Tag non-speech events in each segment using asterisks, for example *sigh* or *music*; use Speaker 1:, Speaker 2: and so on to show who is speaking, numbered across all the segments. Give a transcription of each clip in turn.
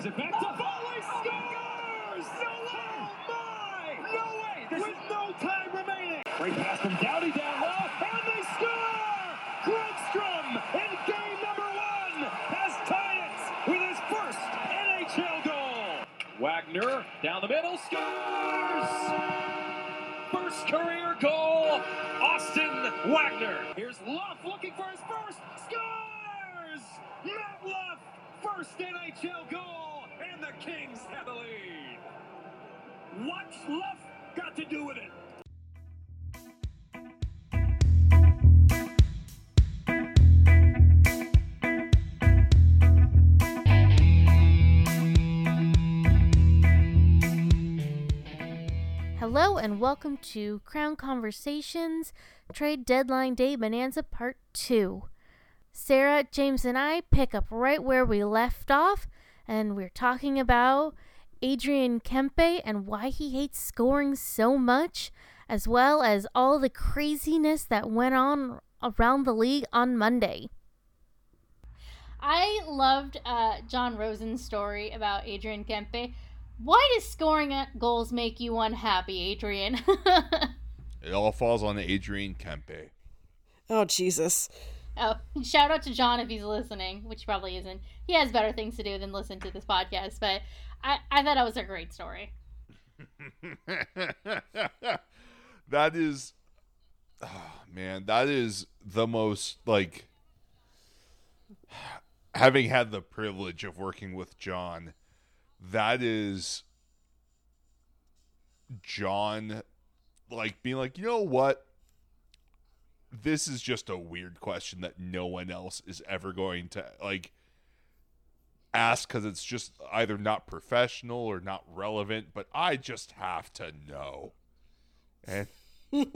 Speaker 1: Gives it back to Foley. Scores! Oh no way! Oh my! No way! This With no time remaining. Great pass from Doughty down low, and they score! In game number one has tied it with his first NHL goal. Wagner down the middle scores! First career goal, Austin Wagner. Here's Luff looking for his first, scores! Matt Luff, first NHL goal, the Kings have the lead. What's Luff got to do with it?
Speaker 2: Hello and welcome to Crown Conversations Trade Deadline Day Bonanza Part 2. Sarah, James, and I pick up right where we left off, and we're talking about Adrian Kempe and why he hates scoring so much, as well as all the craziness that went on around the league on Monday.
Speaker 3: I loved uh, Jon Rosen's story about Adrian Kempe. Why does scoring goals make you unhappy, Adrian? *laughs*
Speaker 4: It all falls on Adrian Kempe.
Speaker 5: Oh Jesus.
Speaker 3: Oh, *laughs* shout out to John if he's listening, which probably isn't. He has better things to do than listen to this podcast, but I, I thought that was a great story. *laughs*
Speaker 4: that is oh, man, that is the most like having had the privilege of working with John, that is John like being like, "You know what? This is just a weird question that no one else is ever going to like ask cuz it's just either not professional or not relevant, but I just have to know." And *laughs*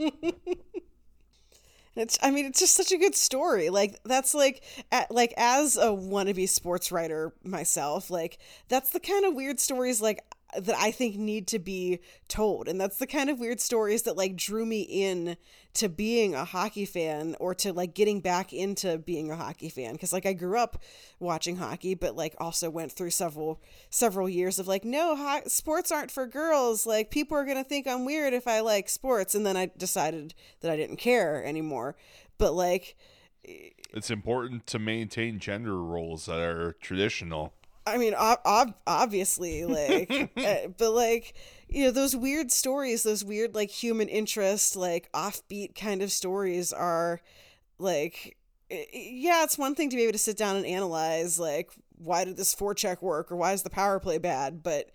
Speaker 5: It's I mean it's just such a good story. Like that's like at, like as a wannabe sports writer myself, like that's the kind of weird stories like that I think need to be told. And that's the kind of weird stories that like drew me in to being a hockey fan or to like getting back into being a hockey fan cuz like I grew up watching hockey but like also went through several several years of like no ho- sports aren't for girls. Like people are going to think I'm weird if I like sports and then I decided that I didn't care anymore. But like
Speaker 4: it's important to maintain gender roles that are traditional.
Speaker 5: I mean, ob- ob- obviously, like, uh, *laughs* but like, you know, those weird stories, those weird like human interest, like offbeat kind of stories are, like, i- yeah, it's one thing to be able to sit down and analyze, like, why did this forecheck work or why is the power play bad, but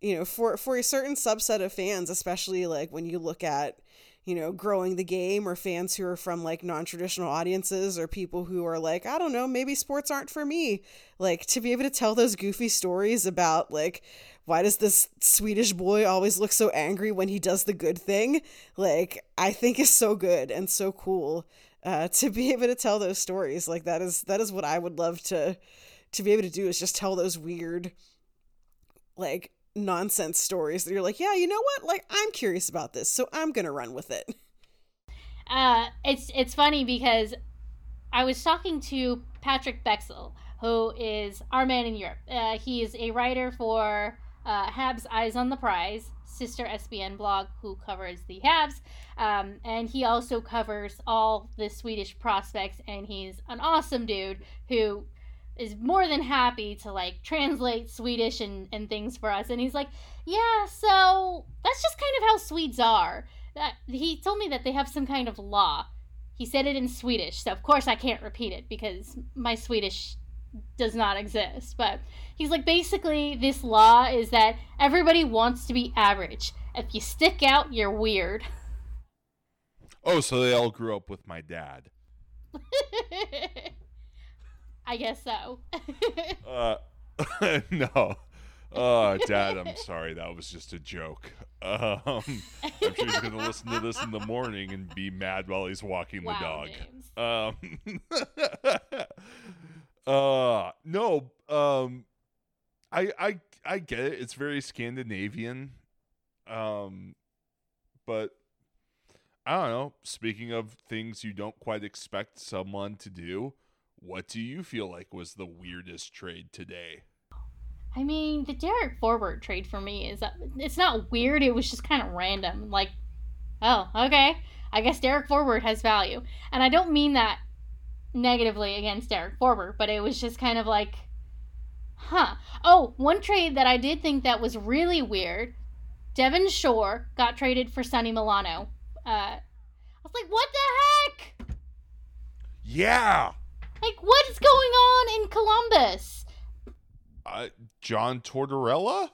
Speaker 5: you know, for for a certain subset of fans, especially like when you look at you know, growing the game or fans who are from like non traditional audiences or people who are like, I don't know, maybe sports aren't for me. Like to be able to tell those goofy stories about like, why does this Swedish boy always look so angry when he does the good thing? Like, I think is so good and so cool. Uh, *laughs* to be able to tell those stories like that is that is what I would love to to be able to do is just tell those weird like nonsense stories that you're like, yeah, you know what? Like, I'm curious about this, so I'm gonna run with it.
Speaker 3: Uh, it's it's funny because I was talking to Patrik Bexell, who is our man in Europe. Uh, he is a writer for uh, Habs Eyes on the Prize, sister SBN blog, who covers the Habs, um, and he also covers all the Swedish prospects. And he's an awesome dude who is more than happy to like translate Swedish and, and things for us. And he's like, yeah, so that's just kind of how Swedes are. That he told me that they have some kind of law. He said it in Swedish, so of course I can't repeat it because my Swedish does not exist. But he's like, basically, this law is that everybody wants to be average. If you stick out, you're weird. *laughs*
Speaker 4: Oh, so they all grew up with my dad. *laughs*
Speaker 3: I guess so. *laughs*
Speaker 4: Uh, *laughs* no. Oh, Dad, I'm sorry. That was just a joke. Um, I'm sure he's going to listen to this in the morning and be mad while he's walking
Speaker 3: Wow,
Speaker 4: the dog. Um, *laughs* uh, no. Um, I, I, I get it. It's very Scandinavian. Um, but I don't know. Speaking of things you don't quite expect someone to do, what do you feel like was the weirdest trade today?
Speaker 3: I mean, the Derek Forbort trade for me is it's not weird. It was just kind of random. Like, oh, okay. I guess Derek Forbort has value, and I don't mean that negatively against Derek Forbort, but it was just kind of like, huh. Oh, one trade that I did think that was really weird. Devin Shore got traded for Sonny Milano. Uh, I was like, what the heck?
Speaker 4: Yeah.
Speaker 3: Like, what is going on in Columbus?
Speaker 4: Uh, John Tortorella?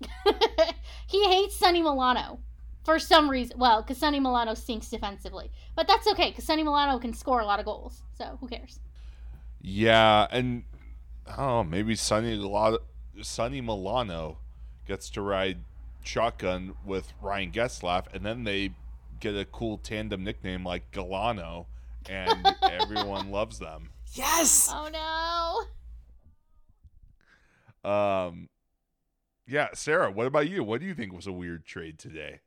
Speaker 4: *laughs*
Speaker 3: he hates Sonny Milano for some reason. Well, because Sonny Milano stinks defensively, but that's okay because Sonny Milano can score a lot of goals. So who cares?
Speaker 4: Yeah, and oh, maybe Sonny Sonny Milano gets to ride shotgun with Ryan Getzlaf, and then they get a cool tandem nickname like Galano, and everyone loves them.
Speaker 5: Yes.
Speaker 3: Oh no.
Speaker 4: Um, yeah, Sarah, what about you? What do you think was a weird trade today?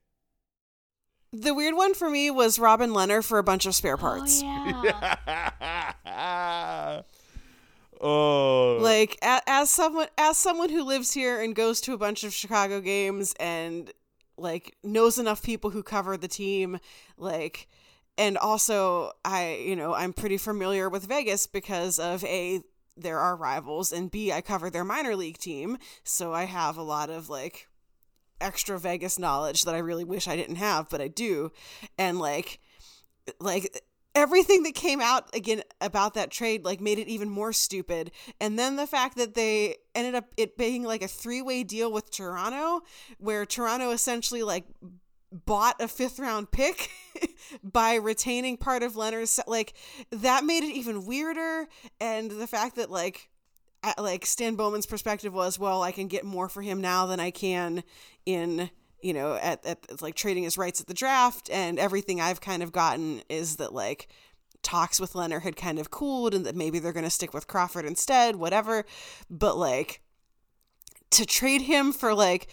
Speaker 5: The weird one for me was Robin Lehner for a bunch of spare parts.
Speaker 3: Oh, yeah. *laughs*
Speaker 4: oh.
Speaker 5: Like as, as someone as someone who lives here and goes to a bunch of Chicago games and like knows enough people who cover the team, like and also I, you know, I'm pretty familiar with Vegas because of a there are rivals and B I cover their minor league team, so I have a lot of like extra Vegas knowledge that I really wish I didn't have, but I do. And like like everything that came out again about that trade like made it even more stupid. And then the fact that they ended up it being like a three-way deal with Toronto where Toronto essentially like bought a fifth round pick *laughs* by retaining part of Lehner's like that made it even weirder. And the fact that like like Stan Bowman's perspective was well I can get more for him now than I can in you know at, at like trading his rights at the draft. And everything I've kind of gotten is that like talks with Lehner had kind of cooled and that maybe they're going to stick with Crawford instead whatever. But like to trade him for like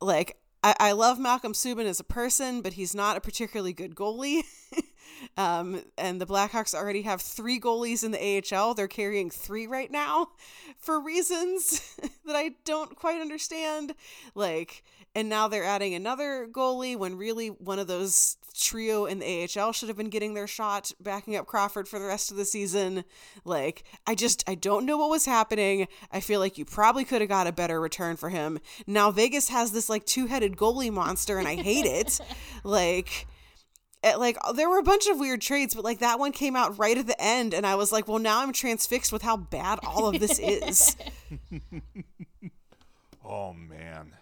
Speaker 5: like I, I love Malcolm Subban as a person, but he's not a particularly good goalie. *laughs* um, and the Blackhawks already have three goalies in the AHL. They're carrying three right now *laughs* for reasons *laughs* that I don't quite understand. Like, and now they're adding another goalie when really one of those trio in the AHL should have been getting their shot backing up Crawford for the rest of the season. Like, I just I don't know what was happening. I feel like you probably could have got a better return for him. Now Vegas has this like two-headed goalie monster and I hate it. *laughs* like it, like uh, there were a bunch of weird trades, but like that one came out right at the end and I was like, "Well, now I'm transfixed with how bad all of this is." *laughs*
Speaker 4: oh man.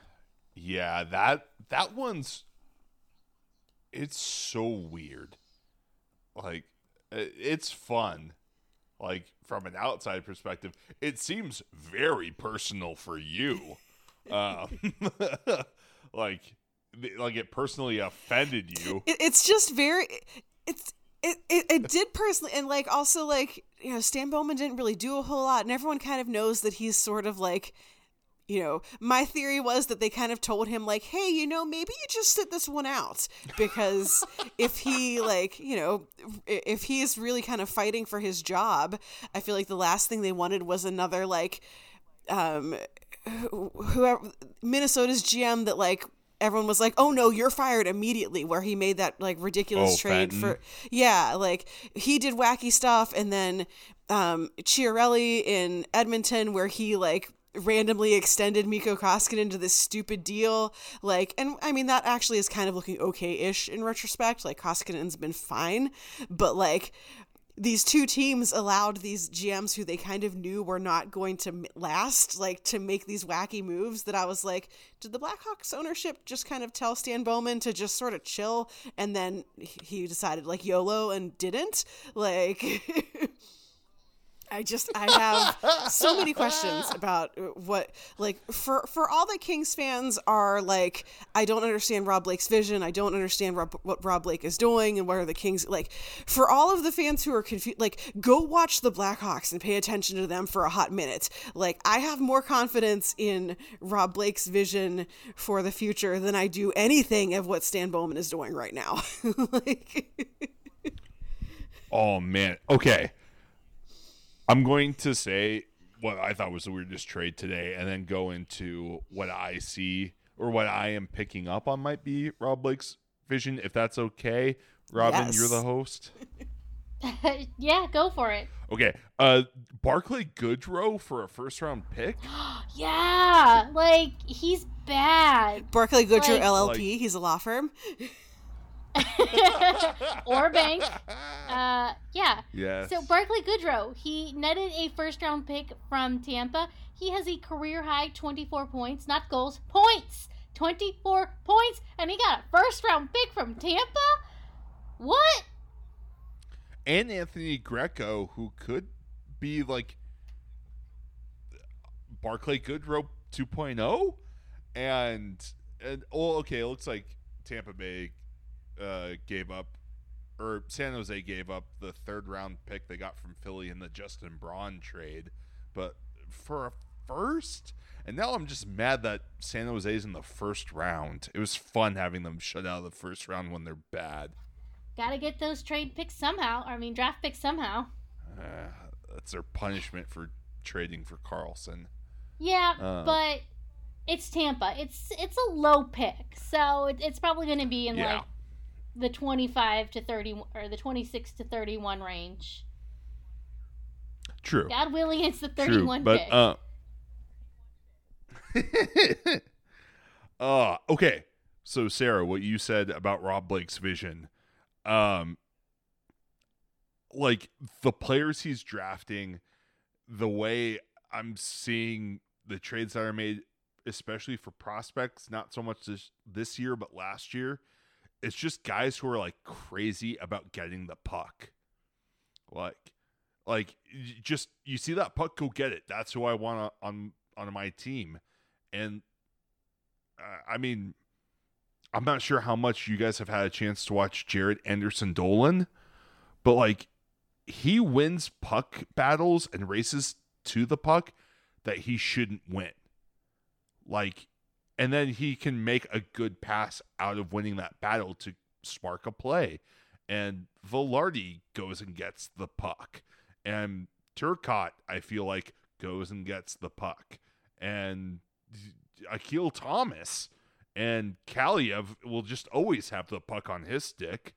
Speaker 4: Yeah, that that one's it's so weird. Like it's fun. Like from an outside perspective, it seems very personal for you. Um, *laughs* like like it personally offended you.
Speaker 5: It, it's just very it's it, it, it did personally and like also like you know Stan Bowman didn't really do a whole lot and everyone kind of knows that he's sort of like you know, my theory was that they kind of told him like, "Hey, you know, maybe you just sit this one out because *laughs* if he like, you know, if he is really kind of fighting for his job, I feel like the last thing they wanted was another like um whoever Minnesota's GM that like everyone was like, "Oh no, you're fired immediately." Where he made that like ridiculous
Speaker 4: oh,
Speaker 5: trade
Speaker 4: Fenton.
Speaker 5: for yeah, like he did wacky stuff, and then um Chiarelli in Edmonton where he like randomly extended Mikko Koskinen to this stupid deal. Like, and I mean, that actually is kind of looking okay ish in retrospect. Like, Koskinen's been fine, but like, these two teams allowed these GMs who they kind of knew were not going to last, like to make these wacky moves that I was like, did the Blackhawks ownership just kind of tell Stan Bowman to just sort of chill? And then he decided like YOLO and didn't? Like, *laughs* I just I have so many questions *laughs* about what like for for all the Kings fans are like I don't understand Rob Blake's vision. I don't understand Rob, what Rob Blake is doing and what are the Kings like for all of the fans who are confused like go watch the Blackhawks and pay attention to them for a hot minute. Like I have more confidence in Rob Blake's vision for the future than I do anything of what Stan Bowman is doing right now. *laughs* like
Speaker 4: Oh man. Okay. I'm going to say what I thought was the weirdest trade today, and then go into what I see or what I am picking up on might be Rob Blake's vision, if that's okay. Robin,
Speaker 5: Yes.
Speaker 4: you're the host. *laughs*
Speaker 3: yeah, go for it.
Speaker 4: Okay. Uh Barclay Goodrow for a first round pick? *gasps*
Speaker 3: Yeah, like he's bad.
Speaker 5: Barclay Goodrow
Speaker 3: Like-
Speaker 5: LLP.
Speaker 4: Like-
Speaker 5: he's a law firm. *laughs* *laughs*
Speaker 3: or bank. Uh, yeah.
Speaker 4: Yes.
Speaker 3: So Barclay Goodrow, he netted a first round pick from Tampa. He has a career high 24 points, not goals, points. 24 points, and he got a first round pick from Tampa? What?
Speaker 4: and Anthony Greco, who could be like Barclay Goodrow 2.0, and and oh, okay, it looks like Tampa Bay uh, gave up, or San Jose gave up the third round pick they got from Philly in the Justin Braun trade, but for a first. And now I'm just mad that San Jose's in the first round. It was fun having them shut out of the first round when they're bad.
Speaker 3: Gotta get those trade picks somehow. I mean, draft picks somehow.
Speaker 4: Uh, that's their punishment for trading for Karlsson.
Speaker 3: Yeah,
Speaker 4: Uh.
Speaker 3: but it's Tampa. It's it's a low pick, so it, it's probably going to be in
Speaker 4: Yeah.
Speaker 3: like the twenty-five to thirty or the twenty-six to thirty-one range.
Speaker 4: True.
Speaker 3: God willing, it's the
Speaker 4: 31
Speaker 3: True.
Speaker 4: But
Speaker 3: pick.
Speaker 4: uh *laughs* uh okay. So Sarah, what you said about Rob Blake's vision, um like the players he's drafting, the way I'm seeing the trades that are made, especially for prospects, not so much this this year, but last year, it's just guys who are like crazy about getting the puck. Like like just you see that puck go get it. That's who I want on on my team. And uh, I mean I'm not sure how much you guys have had a chance to watch Jaret Anderson-Dolan, but like he wins puck battles and races to the puck that he shouldn't win. Like, and then he can make a good pass out of winning that battle to spark a play. And Vilardi goes and gets the puck. And Turcotte, I feel like, goes and gets the puck. And Akil Thomas and Kaliyev will just always have the puck on his stick.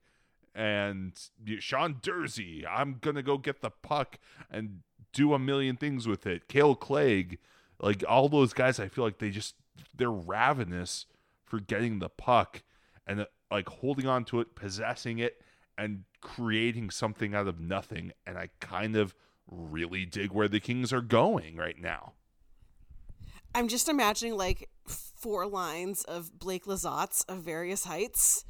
Speaker 4: And Sean Durzi, I'm gonna go get the puck and do a million things with it. Kale Clague, like all those guys, I feel like they just they're ravenous for getting the puck and like holding on to it, possessing it, and creating something out of nothing. And I kind of really dig where the Kings are going right now.
Speaker 5: I'm just imagining like four lines of Blake Lizottes of various heights.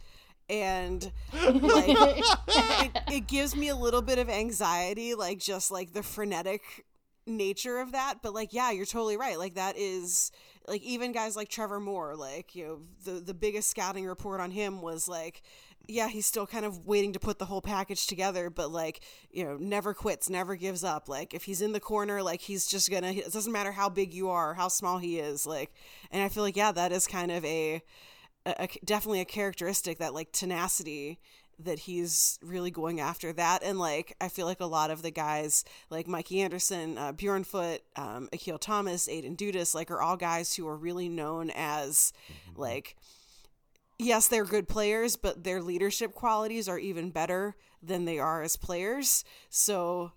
Speaker 5: And like it, it gives me a little bit of anxiety, like just like the frenetic nature of that. But like, yeah, you're totally right. Like that is like even guys like Trevor Moore, like, you know, the the biggest scouting report on him was like yeah, he's still kind of waiting to put the whole package together, but like, you know, never quits, never gives up. Like, if he's in the corner, like, he's just gonna, it doesn't matter how big you are, how small he is. Like, and I feel like, yeah, that is kind of a, a, a definitely a characteristic that, like, tenacity that he's really going after that. And like, I feel like a lot of the guys like Mikey Anderson, uh, Bjornfot, um, Akil Thomas, Aidan Dudas, like, are all guys who are really known as like, yes, they're good players, but their leadership qualities are even better than they are as players. So,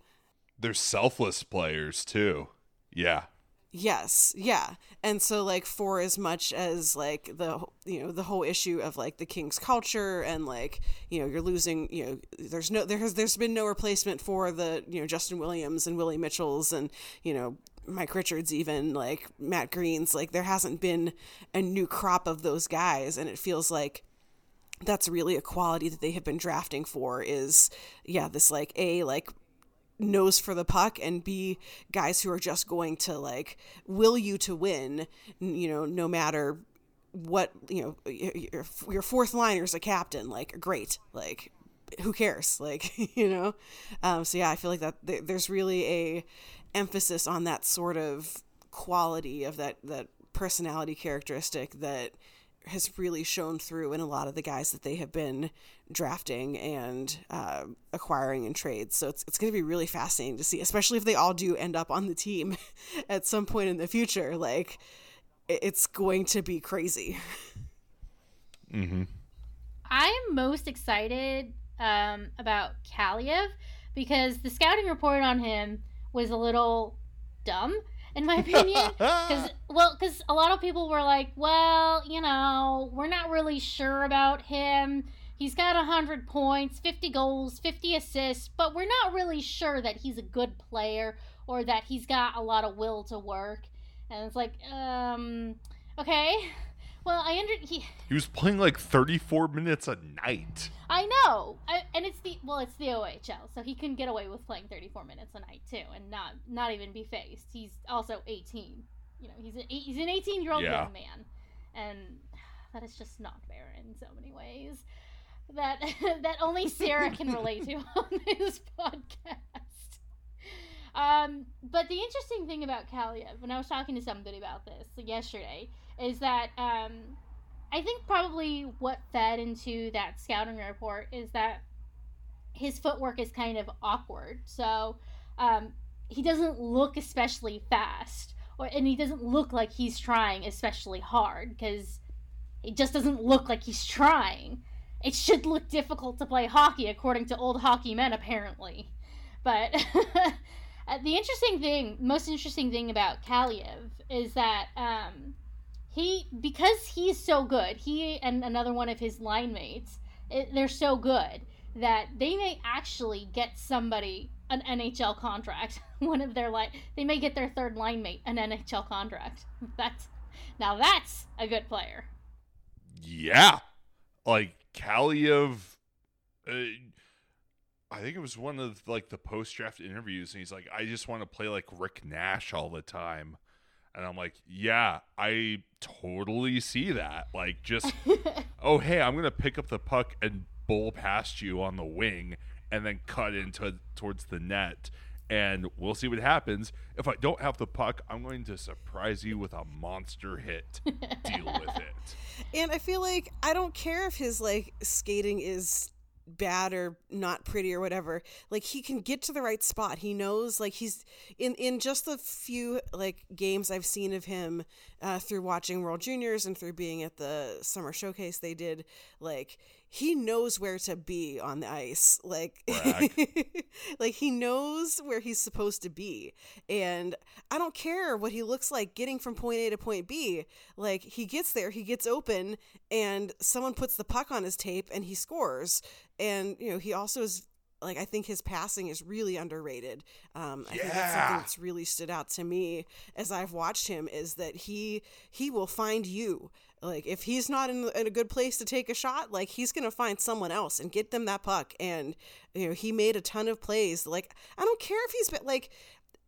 Speaker 4: They're selfless players too. Yeah.
Speaker 5: Yes, yeah. And so like for as much as like the you know the whole issue of like the Kings culture and like you know you're losing you know there's no there has there's been no replacement for the you know Justin Williams and Willie Mitchells and you know Mike Richards even like Matt Greenes like there hasn't been a new crop of those guys and it feels like that's really a quality that they have been drafting for is yeah this like a like nose for the puck and b guys who are just going to like will you to win you know no matter what you know your, your fourth is a captain like great like who cares? *laughs* Like you know? Um so yeah i feel like that th- there's really a emphasis on that sort of quality of that that personality characteristic that has really shown through in a lot of the guys that they have been drafting and uh, acquiring in trades. So it's, it's going to be really fascinating to see, especially if they all do end up on the team *laughs* at some point in the future. Like, it's going to be crazy.
Speaker 4: Mm-hmm.
Speaker 3: I'm most excited um, about Kaliyev because the scouting report on him was a little dumb in my opinion. *laughs* Because well because a lot of people were like well you know we're not really sure about him. He's got 100 points 50 goals 50 assists but we're not really sure that he's a good player or that he's got a lot of will to work. And it's like um okay well, I under he.
Speaker 4: He was playing like 34 minutes a night.
Speaker 3: I know, I, and it's the well, it's the OHL, so he can get away with playing 34 minutes a night too, and not not even be faced. He's also 18. You know, he's a, he's an 18 year old
Speaker 4: Yeah.
Speaker 3: young man, and *sighs* that is just not fair in so many ways. That *laughs* that only Sarah can *laughs* relate to on this podcast. Um, but the interesting thing about Kaliyev, when I was talking to somebody about this yesterday, is that um, I think probably what fed into that scouting report is that his footwork is kind of awkward. So um, he doesn't look especially fast, or and he doesn't look like he's trying especially hard because it just doesn't look like he's trying. It should look difficult to play hockey, according to old hockey men, apparently. But *laughs* uh, the interesting thing, most interesting thing about Kaliyev is that um, he, because he's so good, he and another one of his line mates, it, they're so good that they may actually get somebody an NHL contract. *laughs* One of their line, they may get their third line mate an NHL contract. *laughs* That's now that's a good player.
Speaker 4: Yeah. Like Kaliyev uh, I think it was one of like the post draft interviews and he's like I just want to play like Rick Nash all the time. And I'm like, yeah, I totally see that. Like just *laughs* oh hey, I'm going to pick up the puck and bowl past you on the wing and then cut into towards the net and we'll see what happens. If I don't have the puck, I'm going to surprise you with a monster hit. Deal with it. *laughs*
Speaker 5: And I feel like I don't care if his like skating is bad or not pretty or whatever like he can get to the right spot. He knows like he's in in just the few like games i've seen of him uh, through watching world juniors and through being at the summer showcase they did like he knows where to be on the ice like *laughs* like he knows where he's supposed to be and i don't care what he looks like getting from point a to point b like he gets there he gets open and someone puts the puck on his tape and he scores and you know he also is like I think his passing is really underrated. Um, I think that's something
Speaker 4: Yeah.
Speaker 5: that's really stood out to me as I've watched him is that he he will find you. Like if he's not in, in a good place to take a shot, like he's gonna find someone else and get them that puck. And you know he made a ton of plays. Like I don't care if he's been like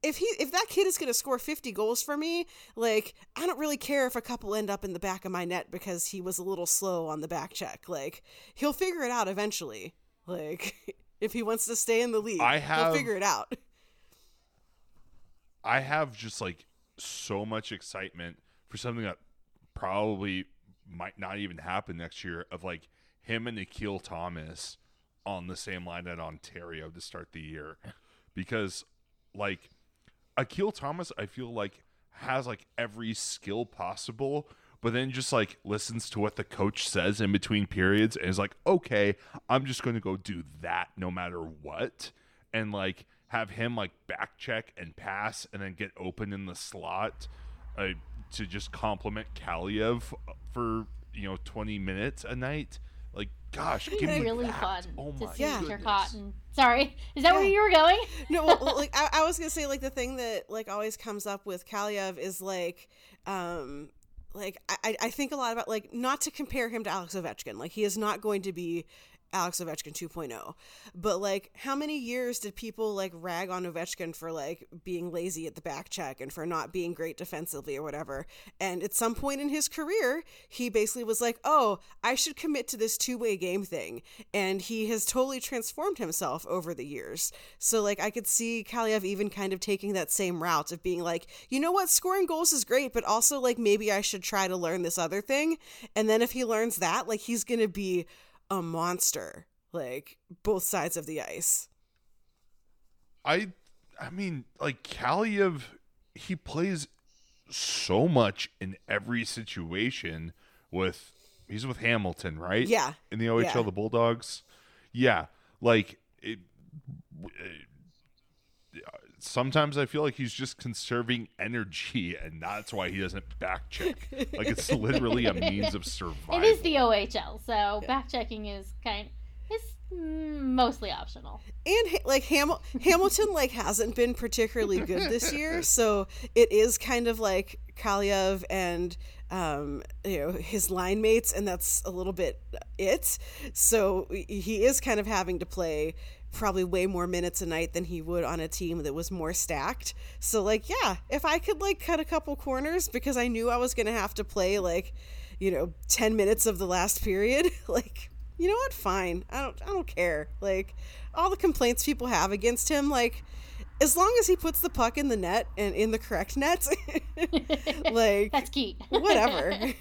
Speaker 5: if he if that kid is going to score 50 goals for me like i don't really care if a couple end up in the back of my net because he was a little slow on the back check like he'll figure it out eventually like *laughs* if he wants to stay in the league
Speaker 4: I
Speaker 5: he'll figure it out *laughs*
Speaker 4: I have just like so much excitement for something that probably might not even happen next year of like him and Akil Thomas on the same line at Ontario to start the year. Because like Akil Thomas, I feel like has like every skill possible, but then just like listens to what the coach says in between periods and is like, okay, I'm just going to go do that no matter what. And like have him like back check and pass and then get open in the slot uh, to just compliment Kaliyev for, you know, 20 minutes a night. Like, gosh, give me
Speaker 3: really
Speaker 4: that.
Speaker 3: fun
Speaker 4: Oh
Speaker 3: to
Speaker 4: my
Speaker 3: see
Speaker 5: Yeah.
Speaker 3: Mr.
Speaker 4: goodness.
Speaker 3: Cotton. Sorry, is that where you were going? *laughs*
Speaker 5: no well, well, like I, I was gonna say like the thing that like always comes up with kaliyev is like um like I, I think a lot about like not to compare him to alex ovechkin like he is not going to be Alex Ovechkin 2.0. But like how many years did people like rag on Ovechkin for like being lazy at the back check and for not being great defensively or whatever? And at some point in his career, he basically was like, "Oh, I should commit to this two-way game thing." And he has totally transformed himself over the years. So like I could see Kaliyev even kind of taking that same route of being like, "You know what? Scoring goals is great, but also like maybe I should try to learn this other thing." And then if he learns that, like he's going to be a monster, like both sides of the ice.
Speaker 4: I I mean, like Kaliyev, he plays so much in every situation with he's with Hamilton, right?
Speaker 5: Yeah.
Speaker 4: In the OHL
Speaker 5: Yeah.
Speaker 4: the Bulldogs. Yeah. Like it, sometimes I feel like he's just conserving energy and that's why he doesn't back check. like it's *laughs* literally a means of survival.
Speaker 3: It is the OHL, so back checking is kind is mostly optional.
Speaker 5: and Ha- like Ham- Hamilton like hasn't been particularly good this year, *laughs* so it is kind of like Kaliyev and um, you know his line mates, and that's a little bit it. So he is kind of having to play probably way more minutes a night than he would on a team that was more stacked. So like yeah, if I could like cut a couple corners because I knew I was gonna have to play like you know 10 minutes of the last period *laughs* like you know what fine i don't i don't care like all the complaints people have against him like as long as he puts the puck in the net and in the correct net *laughs* like
Speaker 3: That's key. *laughs*
Speaker 5: whatever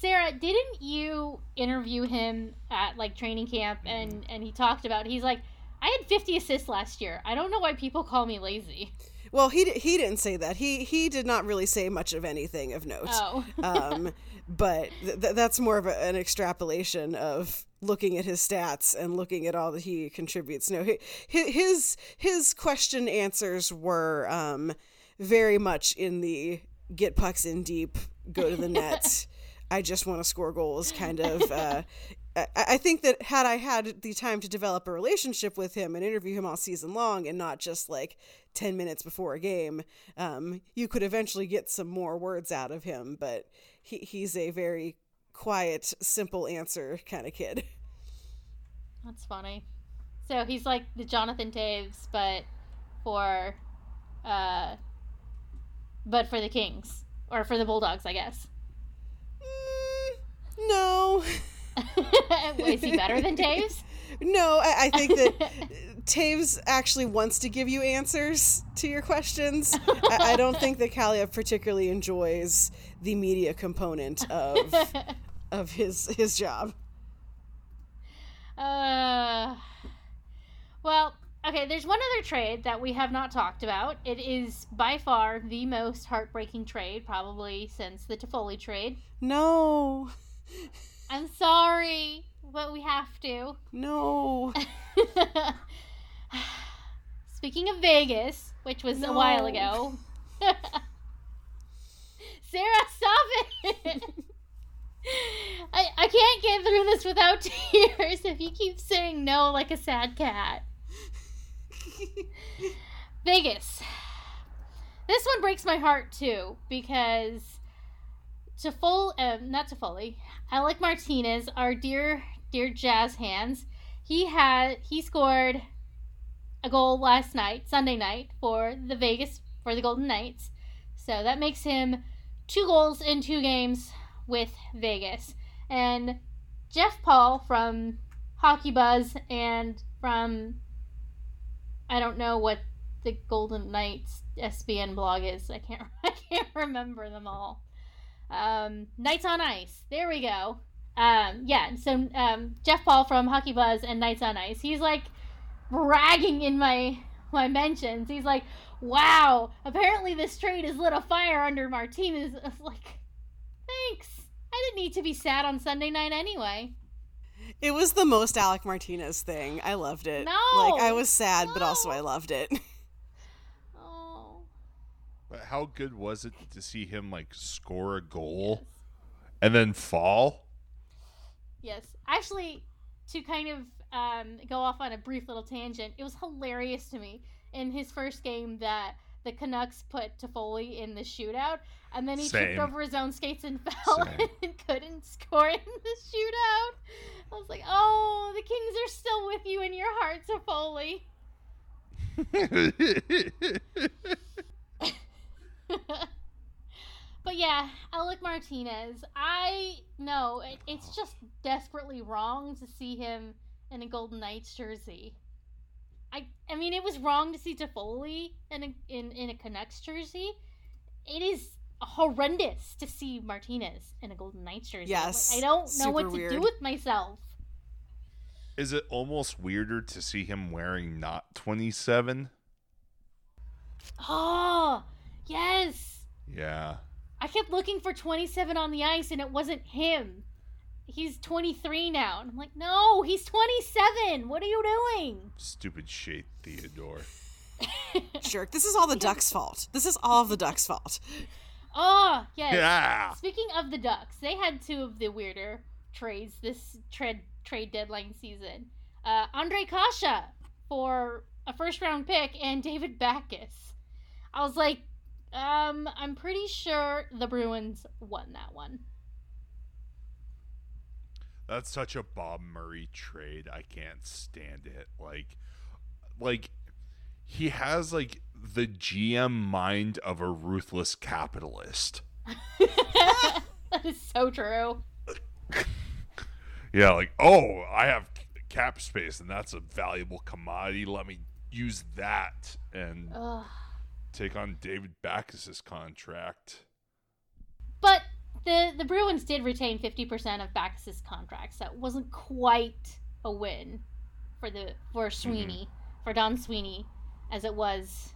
Speaker 3: Sarah, didn't you interview him at like training camp and and he talked about he's like I had 50 assists last year. I don't know why people call me lazy.
Speaker 5: well he he didn't say that he he did not really say much of anything of note
Speaker 3: Oh. *laughs*
Speaker 5: um but th- th- that's more of a, an extrapolation of looking at his stats and looking at all that he contributes no hi- his his question answers were um very much in the get pucks in deep go to the net *laughs* i just want to score goals kind of uh I I think that had I had the time to develop a relationship with him and interview him all season long and not just like 10 minutes before a game, um, you could eventually get some more words out of him. But he, he's a very quiet, simple answer kind of kid.
Speaker 3: That's funny. So he's like the Jonathan Toews, but for, uh, but for the Kings or for the Bulldogs, I guess.
Speaker 5: Mm, no. *laughs* *laughs*
Speaker 3: Is he better than Toews? *laughs*
Speaker 5: No, I, I think that *laughs* Toews actually wants to give you answers to your questions. I, I don't think that Kaliyev particularly enjoys the media component of of his his job.
Speaker 3: Uh, well, okay, there's one other trade that we have not talked about. It is by far the most heartbreaking trade, probably since the Toffoli trade.
Speaker 5: No,
Speaker 3: I'm sorry, but we have to.
Speaker 5: no. *laughs*
Speaker 3: Speaking of Vegas, which was a while ago. *laughs* Sarah, stop it! *laughs* I, I can't get through this without tears if you keep saying no like a sad cat. Vegas. This one breaks my heart too because Toffoli, um, not Toffoli, Alec Martinez, our dear dear jazz hands, he had he scored a goal last night, Sunday night for the Vegas for the Golden Knights. So that makes him two goals in two games with Vegas. And Jeff Paul from Hockey Buzz and from I don't know what the Golden Knights SBN blog is. I can't *laughs* I can't remember them all. Um, Knights on Ice. There we go. Um, yeah. So um, Jeff Paul from Hockey Buzz and Knights on Ice. He's like bragging in my my mentions. He's like, "Wow! Apparently this trade has lit a fire under Martinez." *laughs* It's like, thanks. I didn't need to be sad on Sunday night anyway.
Speaker 5: It was the most Alec Martinez thing. I loved it.
Speaker 3: No,
Speaker 5: like I was sad, but also. I loved it. *laughs*
Speaker 4: But how good was it to see him like score a goal and then fall?
Speaker 3: Yes. Actually, to kind of um, go off on a brief little tangent, it was hilarious to me in his first game that the Canucks put Toffoli in the shootout, and then he tripped over his own skates and *laughs* fell
Speaker 4: Same.
Speaker 3: and couldn't score in the shootout. I was like, oh, the Kings are still with you in your heart, Foley. *laughs* *laughs* but yeah, Alec Martinez. I know it, it's just desperately wrong to see him in a Golden Knights jersey. I I mean, it was wrong to see Toffoli in a, in in a Canucks jersey. It is horrendous to see Martinez in a Golden Knights jersey.
Speaker 5: Yes,
Speaker 3: I don't know what to
Speaker 5: weird.
Speaker 3: do with myself.
Speaker 4: Is it almost weirder to see him wearing not 27?
Speaker 3: Oh, ah, yes.
Speaker 4: Yeah.
Speaker 3: I kept looking for 27 on the ice and it wasn't him. He's 23 now. And I'm like, no, he's 27. What are you doing?
Speaker 4: Stupid Shea Theodore. *laughs*
Speaker 5: Jerk. This is all the Ducks' fault. This is all of the Ducks' fault.
Speaker 3: Oh, yes.
Speaker 4: Yeah.
Speaker 3: Speaking of the Ducks, they had two of the weirder trades this trade trade deadline season. Uh, Andre Kase for a first round pick and David Backes. I was like, um, I'm pretty sure the Bruins won that one.
Speaker 4: That's such a Bob Murray trade. I can't stand it. Like like he has like the GM mind of a ruthless capitalist. *laughs*
Speaker 3: that is so true.
Speaker 4: Yeah, like, oh, I have cap space and that's a valuable commodity. Let me use that and
Speaker 3: Ugh.
Speaker 4: Take on David Backes's contract.
Speaker 3: But the the Bruins did retain 50% of Backes's contract, so it wasn't quite a win for the for Sweeney, for Don Sweeney, as it was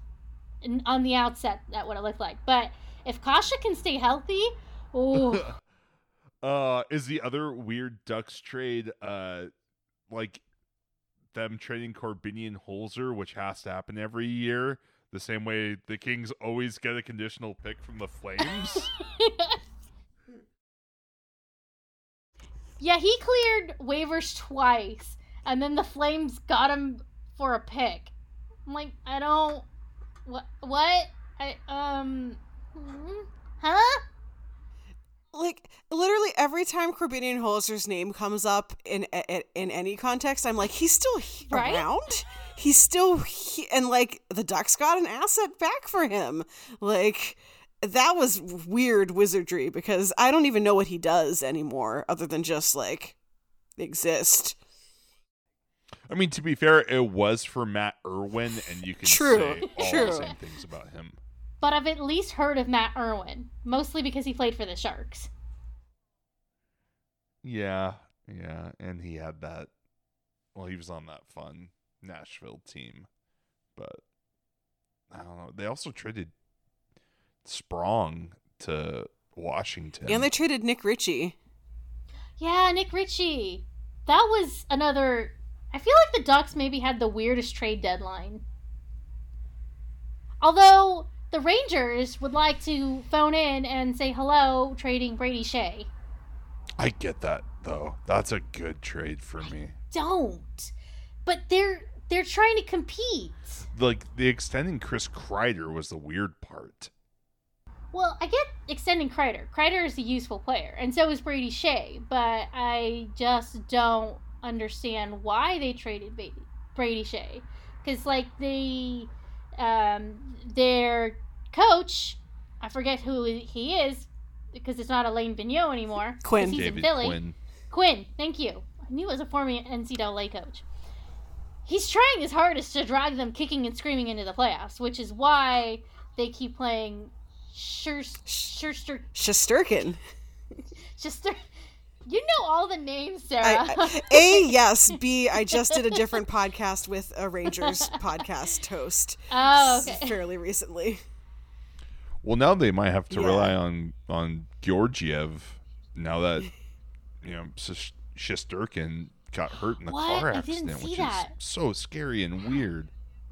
Speaker 3: in, on the outset. That what it looked like. But if Kase can stay healthy, oh, *laughs*
Speaker 4: Uh, is the other weird Ducks trade uh like them trading Korbinian Holzer, which has to happen every year, the same way the Kings always get a conditional pick from the Flames? *laughs*
Speaker 3: yeah, he cleared waivers twice, and then the Flames got him for a pick. I'm like, I don't. What? What? I um. hmm? Huh?
Speaker 5: Like literally every time Korbinian Holzer's name comes up in in, in any context, I'm like, he's still he-
Speaker 3: Right?
Speaker 5: around. He's still he- and like the Ducks got an asset back for him. Like that was weird wizardry because I don't even know what he does anymore, other than just like exist.
Speaker 4: I mean, to be fair, it was for Matt Irwin, and you can
Speaker 5: True,
Speaker 4: say all
Speaker 5: true.
Speaker 4: the same things about him.
Speaker 3: But I've at least heard of Matt Irwin, mostly because he played for the Sharks.
Speaker 4: Yeah, yeah, and he had that. Well, he was on that fun Nashville team, but I don't know. They also traded Sprong to Washington.
Speaker 5: And they traded Nick Ritchie.
Speaker 3: Yeah, Nick Ritchie. That was another. I feel like the Ducks maybe had the weirdest trade deadline. Although the Rangers would like to phone in and say hello, trading Brady Skjei.
Speaker 4: I get that though. That's a good trade for me.
Speaker 3: Don't. But they're they're trying to compete.
Speaker 4: Like the extending Chris Kreider was the weird part.
Speaker 3: Well, I get extending Kreider. Kreider is a useful player, and so is Brady Skjei. But I just don't understand why they traded Brady, Brady Skjei, because like they, um, their coach, I forget who he is, because it's not Alain Vigneault anymore.
Speaker 5: Quinn.
Speaker 3: He's in
Speaker 4: David
Speaker 3: Philly.
Speaker 4: Quinn.
Speaker 3: Quinn, thank you. I knew it was a former NCAA coach. He's trying his hardest to drag them kicking and screaming into the playoffs, which is why they keep playing Scherster. Scherster.
Speaker 5: Shesterkin.
Speaker 3: Scherster. You know all the names, Sarah.
Speaker 5: I, I- A, yes. B, I just did a different podcast with a Rangers podcast host *laughs*
Speaker 3: oh, okay.
Speaker 5: fairly recently.
Speaker 4: Well, now they might have to
Speaker 5: Yeah.
Speaker 4: rely on on Georgiev now that you know Sh- Shesterkin got hurt in the
Speaker 3: What?
Speaker 4: car
Speaker 3: I didn't
Speaker 4: accident,
Speaker 3: see
Speaker 4: which
Speaker 3: that.
Speaker 4: is so scary and weird.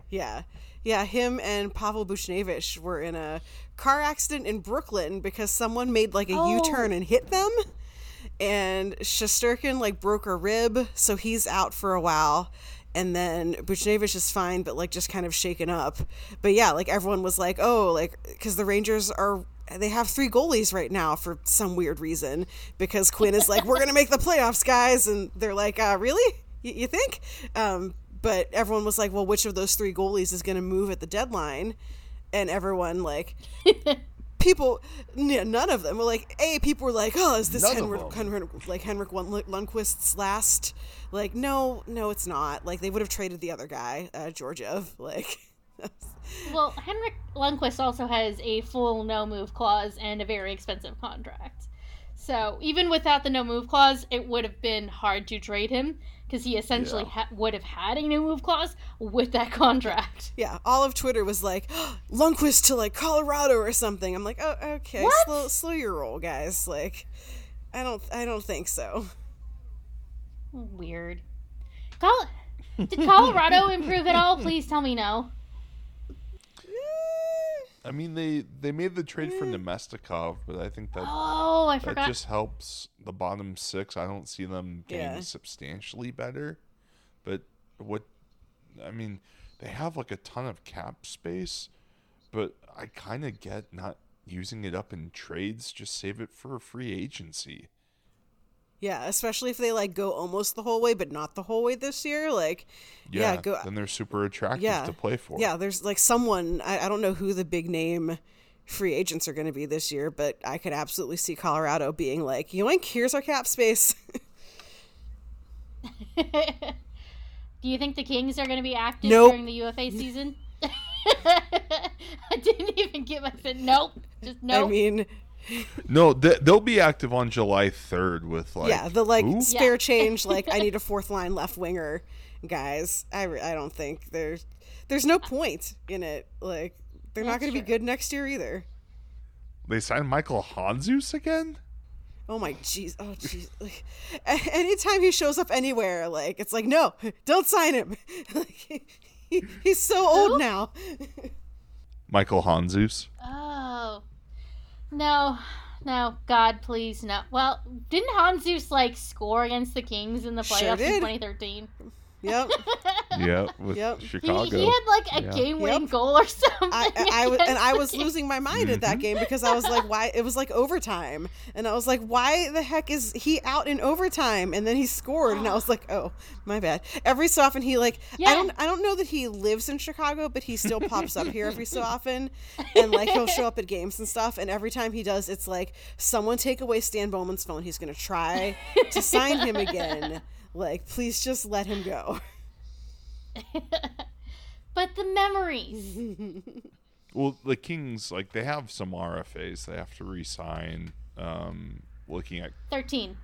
Speaker 5: Yeah. Yeah, him and Pavel Buchnevich were in a car accident in Brooklyn because someone made like a
Speaker 3: Oh.
Speaker 5: turn and hit them. And Shesterkin like broke a rib, so he's out for a while. And then Buchnevich is fine, but like just kind of shaken up. But yeah, like everyone was like, oh, like, because the Rangers are they have three goalies right now for some weird reason because Quinn is like, we're gonna make the playoffs, guys, and they're like, uh, really? Y- you think? Um, but everyone was like, well, which of those three goalies is gonna move at the deadline? And everyone like. *laughs* People, n- none of them were like. A people were like, "Oh, is this
Speaker 4: None
Speaker 5: Henrik. Henrik, like Henrik Lund- Lundqvist's last?" Like, no, no, it's not. Like, they would have traded the other guy, uh, Georgiev. Like, *laughs*
Speaker 3: Well, Henrik Lundqvist also has a full no move clause and a very expensive contract. So even without the no move clause, it would have been hard to trade him because he essentially
Speaker 4: Yeah.
Speaker 3: ha- would have had a no move clause with that contract. *laughs*
Speaker 5: Yeah, all of Twitter was like, *gasps* Lundqvist to like Colorado or something. I'm like, oh, okay,
Speaker 3: What?
Speaker 5: slow, slow your roll, guys. Like, I don't, I don't think so.
Speaker 3: Weird. Col- Did Colorado improve at all? *laughs* Please tell me no.
Speaker 4: I mean, they they made the trade for mm. Namestnikov, but I think that
Speaker 3: Oh, I
Speaker 4: that just helps the bottom six. I don't see them getting
Speaker 5: Yeah.
Speaker 4: substantially better. But what I mean, they have like a ton of cap space, but I kind of get not using it up in trades. Just save it for a free agency.
Speaker 5: Yeah, especially if they like go almost the whole way, but not the whole way this year. Like, yeah,
Speaker 4: Yeah,
Speaker 5: go.
Speaker 4: then they're super attractive
Speaker 5: Yeah,
Speaker 4: to play for.
Speaker 5: Yeah, there's like someone. I, I don't know who the big name free agents are going to be this year, but I could absolutely see Colorado being like, you know, like, here's our cap space. *laughs*
Speaker 3: Do you think the Kings are going to be active
Speaker 5: Nope.
Speaker 3: during the UFA season? *laughs* I didn't even give my said nope. Just nope.
Speaker 5: I mean, *laughs*
Speaker 4: No, they, they'll be active on July third with like
Speaker 5: yeah, the like
Speaker 4: who?
Speaker 5: spare
Speaker 3: Yeah.
Speaker 5: change. Like, I *laughs* need a fourth line left winger, guys. I, I don't think there's there's no point in it. Like, they're not going to be good next year either.
Speaker 4: They signed Michael Handzus again.
Speaker 5: Oh my jeez. Oh jeez. Like, anytime he shows up anywhere, like it's like no, *laughs* don't sign him. like, he, he's so old now.
Speaker 4: Michael Handzus.
Speaker 3: Oh. No. No. God, please, no. Well, didn't Handzus, like, score against the Kings in the
Speaker 5: Sure
Speaker 3: playoffs in 2013?
Speaker 5: Yep.
Speaker 4: Yeah, with
Speaker 5: Yep.
Speaker 3: He,
Speaker 4: Chicago.
Speaker 3: he had, like, a
Speaker 4: Yeah.
Speaker 3: game-winning
Speaker 5: Yep.
Speaker 3: goal or something.
Speaker 5: I, I, I was, and I was losing my mind at that mm-hmm. game because I was like, why? It was like overtime, and I was like, why the heck is he out in overtime? And then he scored, and I was like, oh, my bad. Every so often he like, I don't, I don't know that he lives in Chicago, but he still pops up here every so often, and like he'll show up at games and stuff. And every time he does, it's like someone take away Stan Bowman's phone. He's gonna try to sign him again. Like, please just let him go. *laughs*
Speaker 3: but the memories. *laughs*
Speaker 4: Well, the Kings like they have some RFAs they have to re-sign. Um, looking at
Speaker 3: 13.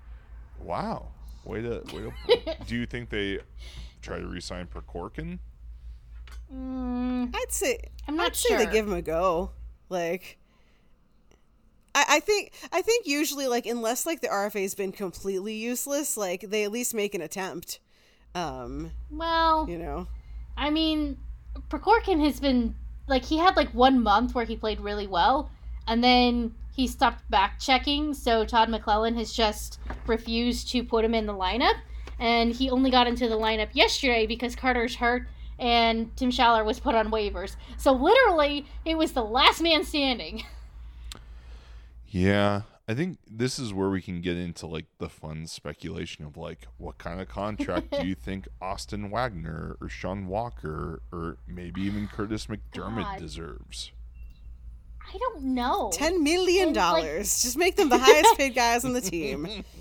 Speaker 4: wow, way to way to. *laughs* do you think they try to re-sign Prokhorkin?
Speaker 3: Mm,
Speaker 5: I'd say
Speaker 3: I'm not
Speaker 5: I'd say they give him a go. Like I, I think I think usually like unless like the RFA's been completely useless, like they at least make an attempt. Um,
Speaker 3: well,
Speaker 5: you know.
Speaker 3: I mean, Prokhorkin has been like he had like one month where he played really well, and then he stopped back checking. So Todd McLellan has just refused to put him in the lineup, and he only got into the lineup yesterday because Carter's hurt and Tim Schaller was put on waivers. So literally, it was the last man standing. *laughs*
Speaker 4: Yeah, I think this is where we can get into like the fun speculation of like what kind of contract do you *laughs* think Austin Wagner or Sean Walker or maybe even Curtis *sighs* McDermott
Speaker 3: God.
Speaker 4: deserves.
Speaker 3: I don't know.
Speaker 5: Ten million
Speaker 3: And, like-
Speaker 5: dollars. Just make them the highest paid *laughs* guys on the team. *laughs*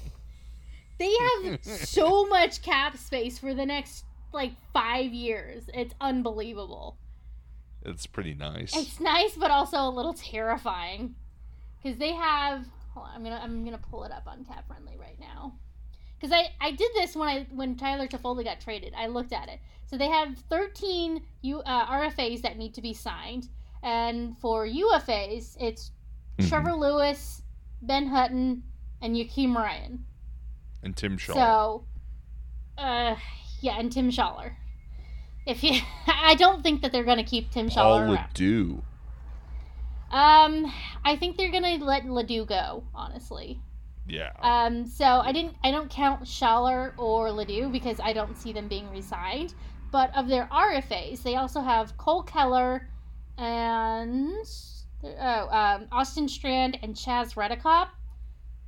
Speaker 3: They have so much cap space for the next like five years. It's unbelievable.
Speaker 4: It's pretty nice.
Speaker 3: It's nice, but also a little terrifying because they have. Hold on, I'm gonna I'm gonna pull it up on Cap Friendly right now because I I did this when I when Tyler Toffoli got traded. I looked at it. So they have 13 U, uh, RFAs that need to be signed, and for UFAs, it's
Speaker 4: Mhm.
Speaker 3: Trevor Lewis, Ben Hutton, and Joakim Ryan.
Speaker 4: and Tim Shaw.
Speaker 3: So, uh, yeah, and Tim Schaller. If you, *laughs* I don't think that they're gonna keep Tim Schaller around.
Speaker 4: LaDue.
Speaker 3: Um, I think they're gonna let LaDue go. Honestly.
Speaker 4: Yeah.
Speaker 3: Um, so I didn't, I don't count Schaller or LaDue because I don't see them being resigned. But of their RFAs, they also have Cole Kehler, and oh, um, Austin Strand and Chaz Reddekopp.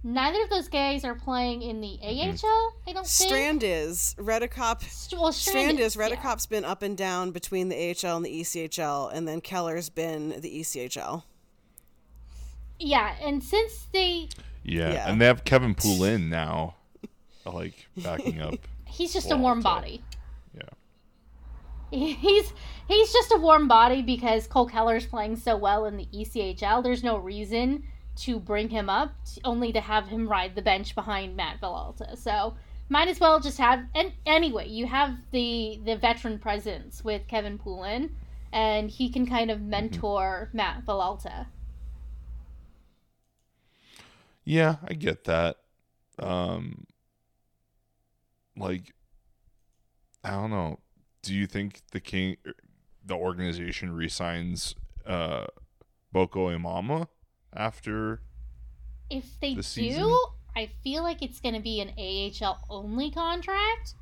Speaker 3: Neither of those guys are playing in the AHL. I don't think.
Speaker 5: Strand is Reddekopp.
Speaker 3: St- well,
Speaker 5: Strand is
Speaker 3: yeah.
Speaker 5: Reddekopp's been up and down between the AHL and the ECHL, and then Kehler's been the ECHL.
Speaker 3: Yeah, and since they,
Speaker 4: Yeah,
Speaker 5: Yeah.
Speaker 4: and they have Kevin *laughs* Poulin now, like backing up.
Speaker 3: he's just
Speaker 4: Well,
Speaker 3: a warm body.
Speaker 4: Yeah. *laughs*
Speaker 3: He's he's just a warm body because Cole Kehler's playing so well in the ECHL. There's no reason to bring him up, only to have him ride the bench behind Matt Villalta. So might as well just have. And anyway, you have the the veteran presence with Kevin Poulin, and he can kind of mm-hmm. mentor Matt Villalta.
Speaker 4: Yeah, I get that. Um like I don't know. Do you think the king the organization resigns uh Boko Imama after
Speaker 3: If they
Speaker 4: The
Speaker 3: do,
Speaker 4: season?
Speaker 3: I feel like it's going to be an AHL only contract.